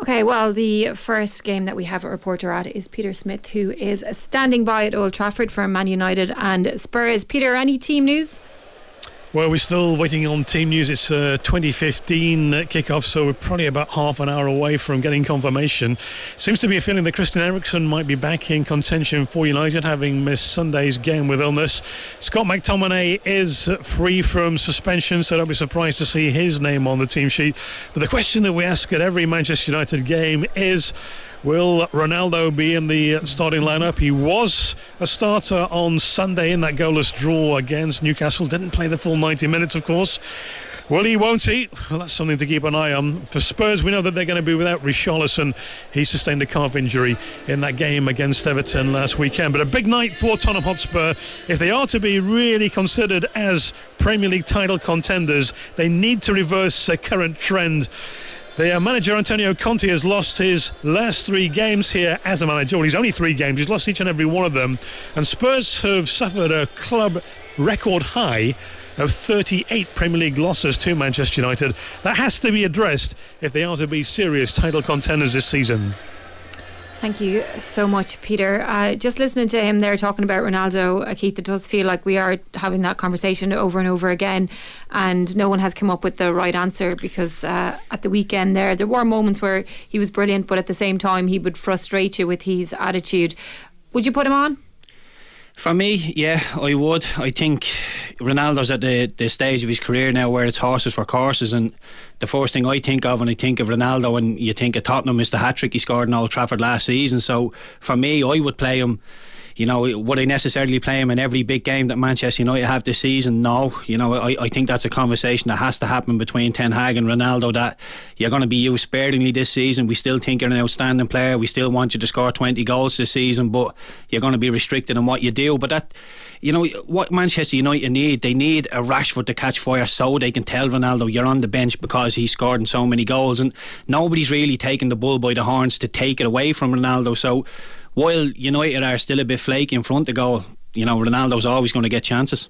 Okay, well, the first game that we have a reporter at is Peter Smith, who is standing by at Old Trafford for Man United and Spurs. Peter, any team news? Well, we're still waiting on team news. It's uh, a 2015 uh, kickoff, so we're probably about half an hour away from getting confirmation. Seems to be a feeling that Christian Eriksen might be back in contention for United, having missed Sunday's game with illness. Scott McTominay is free from suspension, so don't be surprised to see his name on the team sheet. But the question that we ask at every Manchester United game is. Will Ronaldo be in the uh, starting lineup? He was a starter on Sunday in that goalless draw against Newcastle. Didn't play the full 90 minutes, of course. Will he, won't he? Well, that's something to keep an eye on. For Spurs, we know that they're going to be without Richarlison. He sustained a calf injury in that game against Everton last weekend. But a big night for Tottenham Hotspur. If they are to be really considered as Premier League title contenders, they need to reverse a current trend. Their uh, manager Antonio Conte has lost his last three games here as a manager. Well, he's only three games. He's lost each and every one of them. And Spurs have suffered a club record high of 38 Premier League losses to Manchester United. That has to be addressed if they are to be serious title contenders this season. Thank you so much, Peter. Uh, just listening to him there talking about Ronaldo, uh, Keith, it does feel like we are having that conversation over and over again, and no one has come up with the right answer because uh, at the weekend there, there were moments where he was brilliant, but at the same time, he would frustrate you with his attitude. Would you put him on? For me, yeah, I would. I think Ronaldo's at the, the stage of his career now where it's horses for courses, and the first thing I think of when I think of Ronaldo and you think of Tottenham is the hat trick he scored in Old Trafford last season. So for me, I would play him. You know, would I necessarily play him in every big game that Manchester United have this season? No. You know, I, I think that's a conversation that has to happen between Ten Hag and Ronaldo that you're going to be used sparingly this season. We still think you're an outstanding player. We still want you to score 20 goals this season, but you're going to be restricted in what you do. But that, you know, what Manchester United need, they need a Rashford to catch fire so they can tell Ronaldo you're on the bench because he scored in so many goals. And nobody's really taking the bull by the horns to take it away from Ronaldo. So while United are still a bit flaky in front of goal, you know, Ronaldo's always going to get chances.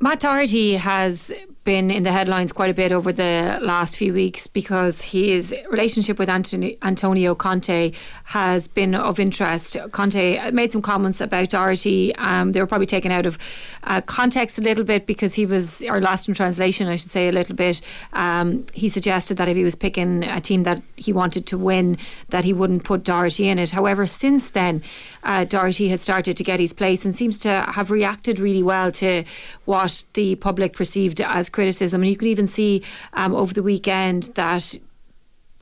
Matt Doherty has been in the headlines quite a bit over the last few weeks because his relationship with Antonio Conte has been of interest. Conte made some comments about Doherty. Um, they were probably taken out of uh, context a little bit because he was, or lost in translation, I should say, a little bit. Um, he suggested that if he was picking a team that he wanted to win, that he wouldn't put Doherty in it. However, since then, uh, Doherty has started to get his place and seems to have reacted really well to what the public perceived as criticism. And you could even see um, over the weekend that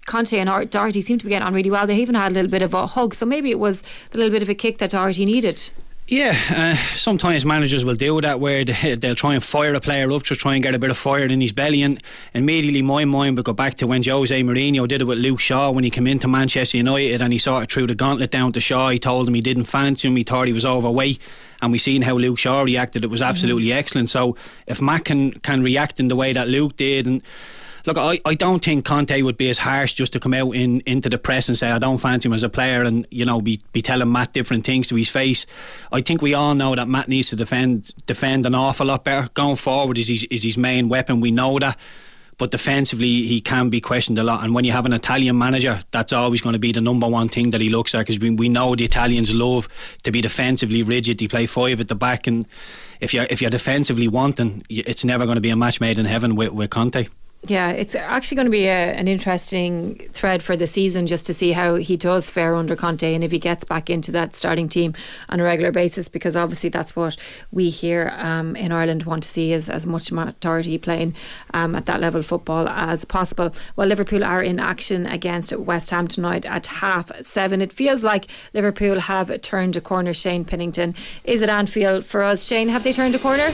Conte and Doherty seemed to be getting on really well. They even had a little bit of a hug, so maybe it was the little bit of a kick that Doherty needed. Yeah, uh, sometimes managers will do that where they, will try and fire a player up to try and get a bit of fire in his belly. And immediately my mind would go back to when Jose Mourinho did it with Luke Shaw when he came into Manchester United and he sort of threw the gauntlet down to Shaw. He told him he didn't fancy him, he thought he was overweight. And we've seen how Luke Shaw reacted. It was absolutely mm-hmm. excellent. So if Matt can, can react in the way that Luke did and look, I, I don't think Conte would be as harsh just to come out in into the press and say I don't fancy him as a player and you know be be telling Matt different things to his face. I think we all know that Matt needs to defend defend an awful lot better going forward. Is his is his main weapon. We know that. But defensively, he can be questioned a lot. And when you have an Italian manager, that's always going to be the number one thing that he looks at because we, we know the Italians love to be defensively rigid. They play five at the back, and if you're if you're defensively wanting, it's never going to be a match made in heaven with, with Conte. Yeah, it's actually going to be a, an interesting thread for the season just to see how he does fare under Conte and if he gets back into that starting team on a regular basis because obviously that's what we here um, in Ireland want to see is as much Matt Doherty playing um, at that level of football as possible. Well, Liverpool are in action against West Ham tonight at half seven. It feels like Liverpool have turned a corner. Shane Pennington is it Anfield for us. Shane, have they turned a corner?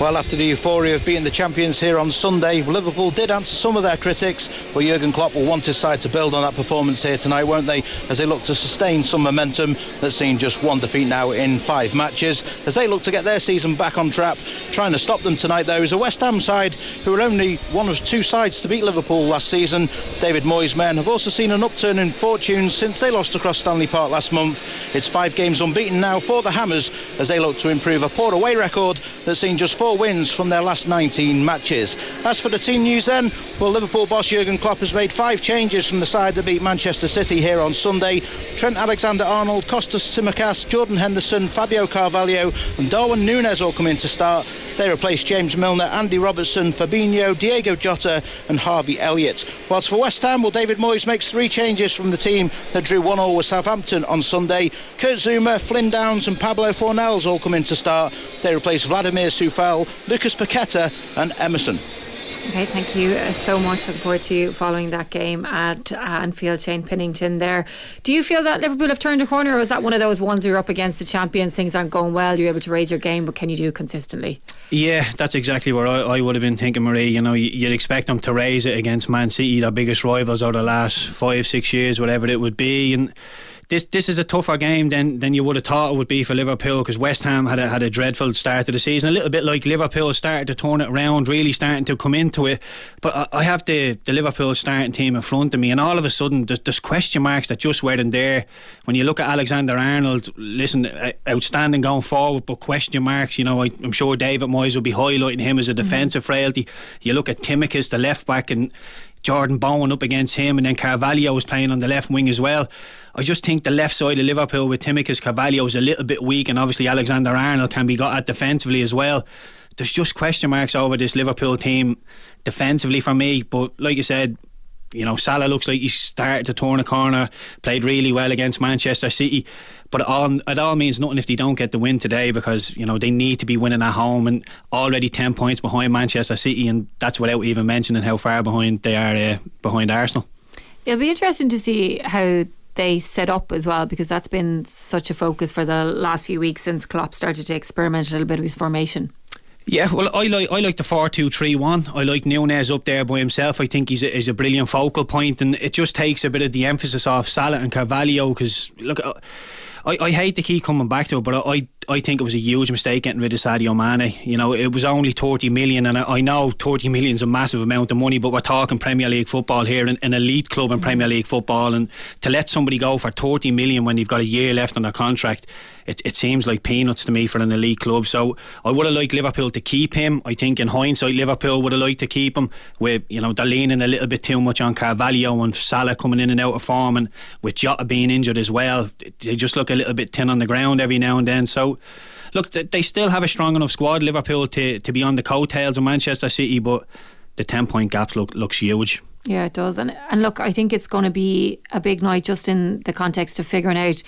Well, after the euphoria of being the champions here on Sunday, Liverpool did answer some of their critics, but Jurgen Klopp will want his side to build on that performance here tonight, won't they? As they look to sustain some momentum that's seen just one defeat now in five matches. As they look to get their season back on track, trying to stop them tonight, though, is a West Ham side who are only one of two sides to beat Liverpool last season. David Moyes' men have also seen an upturn in fortune since they lost across Stanley Park last month. It's five games unbeaten now for the Hammers as they look to improve a poor away record that's seen just four wins from their last 19 matches. As for the team news then, well, Liverpool boss Jurgen Klopp has made five changes from the side that beat Manchester City here on Sunday. Trent Alexander-Arnold, Kostas Tsimikas, Jordan Henderson, Fabio Carvalho and Darwin Núñez all come in to start. They replace James Milner, Andy Robertson, Fabinho, Diogo Jota and Harvey Elliott. Whilst for West Ham, well, David Moyes makes three changes from the team that drew 1-0 with Southampton on Sunday. Kurt Zouma, Flynn Downes and Pablo Fornals all come in to start. They replace Vladimir Coufal, Lucas Paqueta and Emerson. Okay, thank you uh, so much. Look forward to following that game at uh, Anfield. Shane Pennington there. Do you feel that Liverpool have turned a corner, or is that one of those ones you're up against the champions? Things aren't going well. You're able to raise your game, but can you do it consistently? Yeah, that's exactly what I, I would have been thinking, Marie. You know, you'd expect them to raise it against Man City, their biggest rivals over the last five, six years, whatever it would be, and this this is a tougher game than, than you would have thought it would be for Liverpool because West Ham had a, had a dreadful start to the season. A little bit like Liverpool started to turn it around, really starting to come into it. But I, I have the, the Liverpool starting team in front of me, and all of a sudden there's, there's question marks that just weren't there. When you look at Alexander Arnold, listen, outstanding going forward, but question marks. You know, I, am sure David Moyes will be highlighting him as a defensive mm-hmm. frailty. You look at Tsimikas, the left back, and Jordan Bowen up against him, and then Carvalho was playing on the left wing as well. I just think the left side of Liverpool with Tsimikas Carvalho is a little bit weak, and obviously Alexander Arnold can be got at defensively as well. There's just question marks over this Liverpool team defensively for me, but like you said, you know, Salah looks like he started to turn a corner, played really well against Manchester City. But it all, it all means nothing if they don't get the win today because, you know, they need to be winning at home and already 10 points behind Manchester City. And that's without even mentioning how far behind they are uh, behind Arsenal. It'll be interesting to see how they set up as well because that's been such a focus for the last few weeks since Klopp started to experiment a little bit with his formation. Yeah, well, I like I like the four two three one. I like Núñez up there by himself. I think he's a, he's a brilliant focal point, and it just takes a bit of the emphasis off Salah and Carvalho because look. Uh, I, I hate to keep coming back to it, but I I think it was a huge mistake getting rid of Sadio Mane. You know, it was only 30 million, and I, I know 30 million is a massive amount of money, but we're talking Premier League football here, an, an elite club in Premier League football, and to let somebody go for 30 million when you've got a year left on their contract it, it seems like peanuts to me for an elite club. So I would have liked Liverpool to keep him. I think in hindsight, Liverpool would have liked to keep him. With you know they're leaning a little bit too much on Carvalho and Salah coming in and out of form, and with Jota being injured as well, they just look a little bit thin on the ground every now and then. So look, they still have a strong enough squad, Liverpool, to, to be on the coattails of Manchester City, but the 10 point gap look, looks huge. Yeah, it does. And and look, I think it's going to be a big night just in the context of figuring out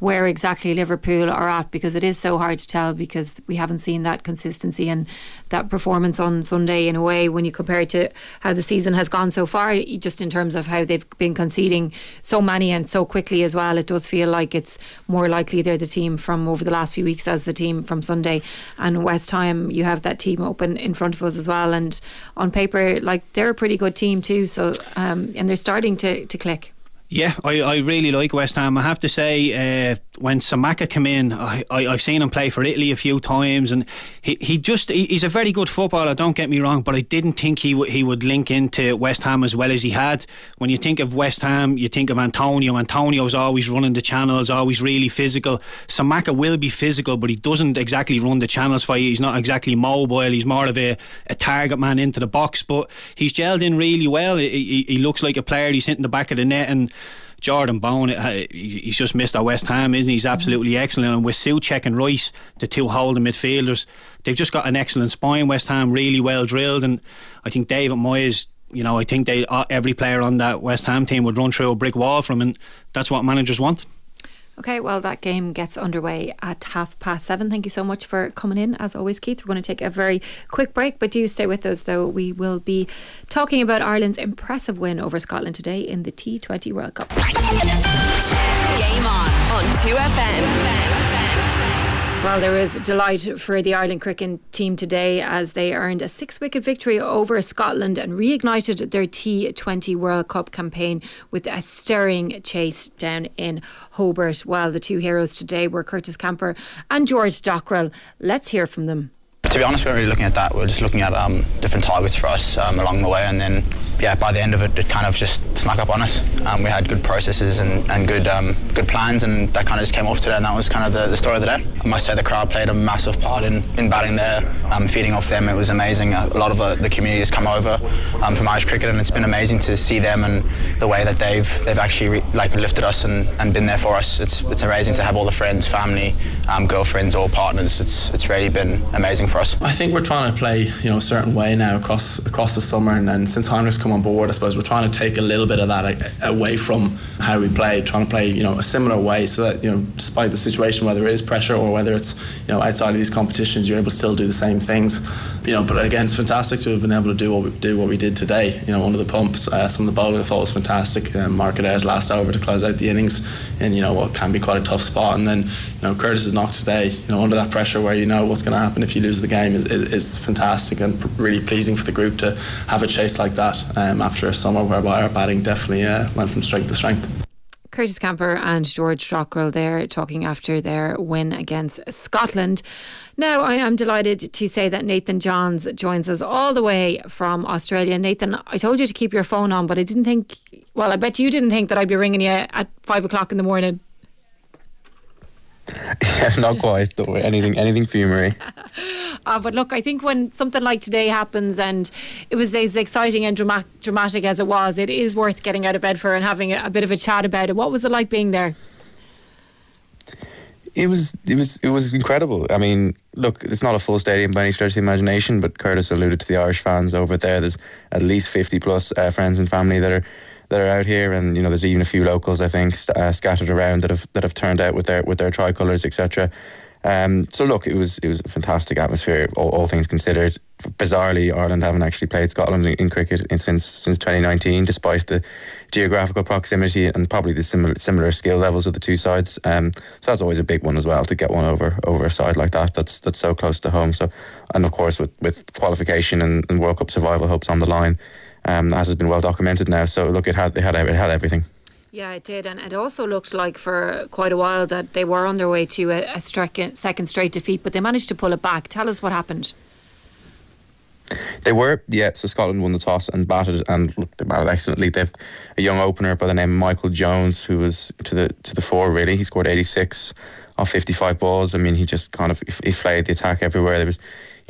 where exactly Liverpool are at because it is so hard to tell because we haven't seen that consistency and that performance on Sunday in a way when you compare it to how the season has gone so far just in terms of how they've been conceding so many and so quickly as well. It does feel like it's more likely they're the team from over the last few weeks as the team from Sunday. And West Ham you have that team open in front of us as well. And on paper like they're a pretty good team too. So um, and they're starting to, to click yeah, I, I really like West Ham. I have to say, uh, when Scamacca came in, I, I, have seen him play for Italy a few times, and he, he just he, he's a very good footballer. Don't get me wrong, but I didn't think he would he would link into West Ham as well as he had. When you think of West Ham, you think of Antonio. Antonio's always running the channels, always really physical. Scamacca will be physical, but he doesn't exactly run the channels for you. He's not exactly mobile. He's more of a, a target man into the box, but he's gelled in really well. He, he, he looks like a player. He's hitting the back of the net and Jordan Bowen, uh, he's just missed at West Ham, isn't he? He's absolutely excellent. And with Soucek and Rice, the two holding midfielders, they've just got an excellent spine. West Ham really well drilled, and I think David Moyes. You know, I think they uh, every player on that West Ham team would run through a brick wall from, and that's what managers want. Okay, well, that game gets underway at half past seven. Thank you so much for coming in. As always, Keith, we're going to take a very quick break, but do stay with us, though. We will be talking about Ireland's impressive win over Scotland today in the T20 World Cup. Game on on 2FM. Well, there was delight for the Ireland cricket team today as they earned a six wicket victory over Scotland and reignited their T20 World Cup campaign with a stirring chase down in Hobart. Well, the two heroes today were Curtis Campher and George Dockrell. Let's hear from them. To be honest, we weren't really looking at that. We are just looking at um, different targets for us um, along the way, and then yeah, by the end of it, it kind of just snuck up on us. Um, we had good processes and, and good um, good plans, and that kind of just came off today, and that was kind of the, the story of the day. I must say the crowd played a massive part in, in batting there, um, feeding off them. It was amazing. A lot of uh, the community has come over um, from Irish cricket, and it's been amazing to see them and the way that they've they've actually like lifted us and, and been there for us. It's it's amazing to have all the friends, family, girlfriends, all partners. It's it's really been amazing for us. I think we're trying to play you know a certain way now across across the summer, and, and since Heinrich's come on board, I suppose we're trying to take a little bit of that uh, away from how we play, trying to play you know a similar way, so that you know despite the situation, whether it is pressure or whether it's you know outside of these competitions, you're able to still do the same things. You know, but again, it's fantastic to have been able to do what we do what we did today. You know, under the pumps, uh, some of the bowling I thought was fantastic. Um, Mark Adair's last over to close out the innings, in you know what can be quite a tough spot, and then you know Curtis's knock today. You know, under that pressure where you know what's going to happen if you lose the game is, is, is fantastic and really pleasing for the group to have a chase like that um, after a summer whereby our batting definitely uh, went from strength to strength. Curtis Campher and George Dockrell there talking after their win against Scotland. Now, I am delighted to say that Nathan Johns joins us all the way from Australia. Nathan, I told you to keep your phone on, but I didn't think, well, I bet you didn't think that I'd be ringing you at five o'clock in the morning. Yeah, not quite. Don't worry. Anything, anything for you, Marie. uh, but look, I think when something like today happens, and it was as exciting and drama- dramatic as it was, it is worth getting out of bed for and having a, a bit of a chat about it. What was it like being there? It was it was it was incredible. I mean, look, it's not a full stadium by any stretch of the imagination, but Curtis alluded to the Irish fans over there. There's at least fifty plus uh, friends and family that are that are out here, and you know there's even a few locals I think uh, scattered around that have that have turned out with their with their tricolours, etc. Um, so look, it was it was a fantastic atmosphere, all, all, things considered. Bizarrely, Ireland haven't actually played Scotland in, cricket in, since since 2019, despite the geographical proximity and probably the similar similar skill levels of the two sides. Um, so that's always a big one as well to get one over over a side like that. That's that's so close to home. So, and of course with with qualification and, and World Cup survival hopes on the line um, as has been well documented now. So look, it had it had it had everything. Yeah, it did, and it also looked like for quite a while that they were on their way to a, a second straight defeat, but they managed to pull it back. Tell us what happened. They were, yeah. So Scotland won the toss and batted, and look, they batted excellently. They've a young opener by the name of Michael Jones, who was to the to the fore. Really, he scored 86 off 55 balls. I mean, he just kind of he flayed the attack everywhere. There was,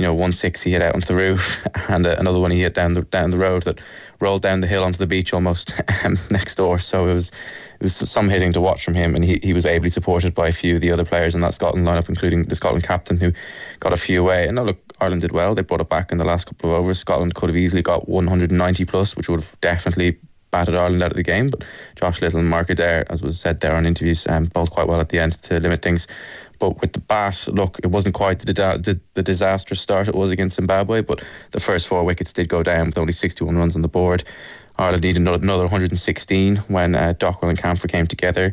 you know, one six he hit out onto the roof, and uh, another one he hit down the down the road that rolled down the hill onto the beach almost um, next door. So it was it was some hitting to watch from him, and he, he was ably supported by a few of the other players in that Scotland lineup, including the Scotland captain who got a few away. And now look, Ireland did well. They brought it back in the last couple of overs. Scotland could have easily got 190 plus, which would have definitely battered Ireland out of the game. But Josh Little and Mark Adair, as was said there on interviews, um, bowled quite well at the end to limit things. But with the bat, look, it wasn't quite the, the, the, disastrous start it was against Zimbabwe, but the first four wickets did go down with only 61 runs on the board. Ireland needed another 116 when uh, Dockrell and Campher came together.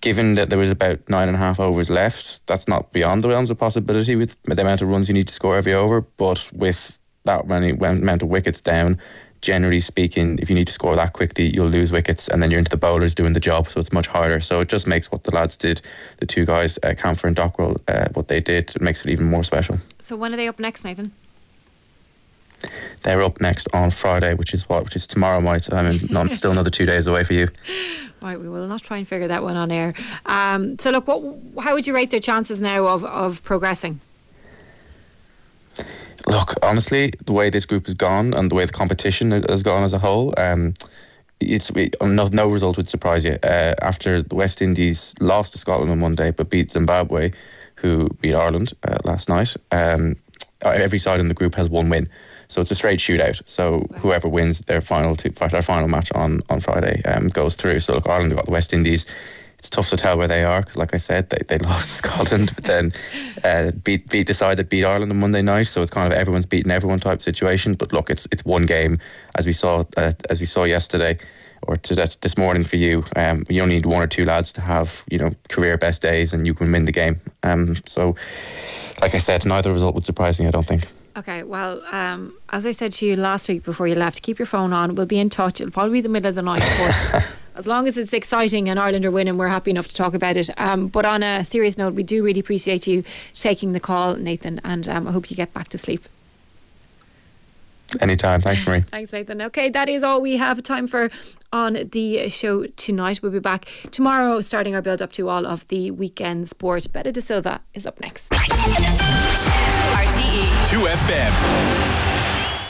Given that there was about nine and a half overs left, that's not beyond the realms of possibility with the amount of runs you need to score every over. But with that many amount of wickets down, generally speaking, if you need to score that quickly, you'll lose wickets, and then you're into the bowlers doing the job, so it's much harder. So it just makes what the lads did, the two guys, uh, Campher and Dockrell, uh, what they did, it makes it even more special. So when are they up next, Nathan? They're up next on Friday, which is what, which is tomorrow night. I mean, not, still another two days away for you. Right, we will not try and figure that one on air. Um, so, look, what, how would you rate their chances now of, of progressing? Look, honestly, the way this group has gone and the way the competition has gone as a whole, um, it's no, no result would surprise you. Uh, after the West Indies lost to Scotland on Monday but beat Zimbabwe, who beat Ireland uh, last night, um, every side in the group has one win. So it's a straight shootout. So whoever wins their final two, their final match on on Friday um, goes through. So look, Ireland got the West Indies it's tough to tell where they are because, like I said, they, they lost Scotland, but then uh, beat beat decided beat Ireland on Monday night. So it's kind of everyone's beating everyone type situation. But look, it's it's one game as we saw uh, as we saw yesterday or to this, this morning for you. Um, you only need one or two lads to have you know career best days, and you can win the game. Um, so, like I said, neither result would surprise me. I don't think. Okay, well, um, as I said to you last week before you left, keep your phone on. We'll be in touch. It'll probably be the middle of the night, but as long as it's exciting and Ireland are winning, we're happy enough to talk about it. Um, but on a serious note, we do really appreciate you taking the call, Nathan, and um, I hope you get back to sleep. Anytime. Thanks, Marie. Thanks, Nathan. Okay, that is all we have time for on the show tonight. We'll be back tomorrow, starting our build up to all of the weekend sport. Beta De Silva is up next. RTE 2FM.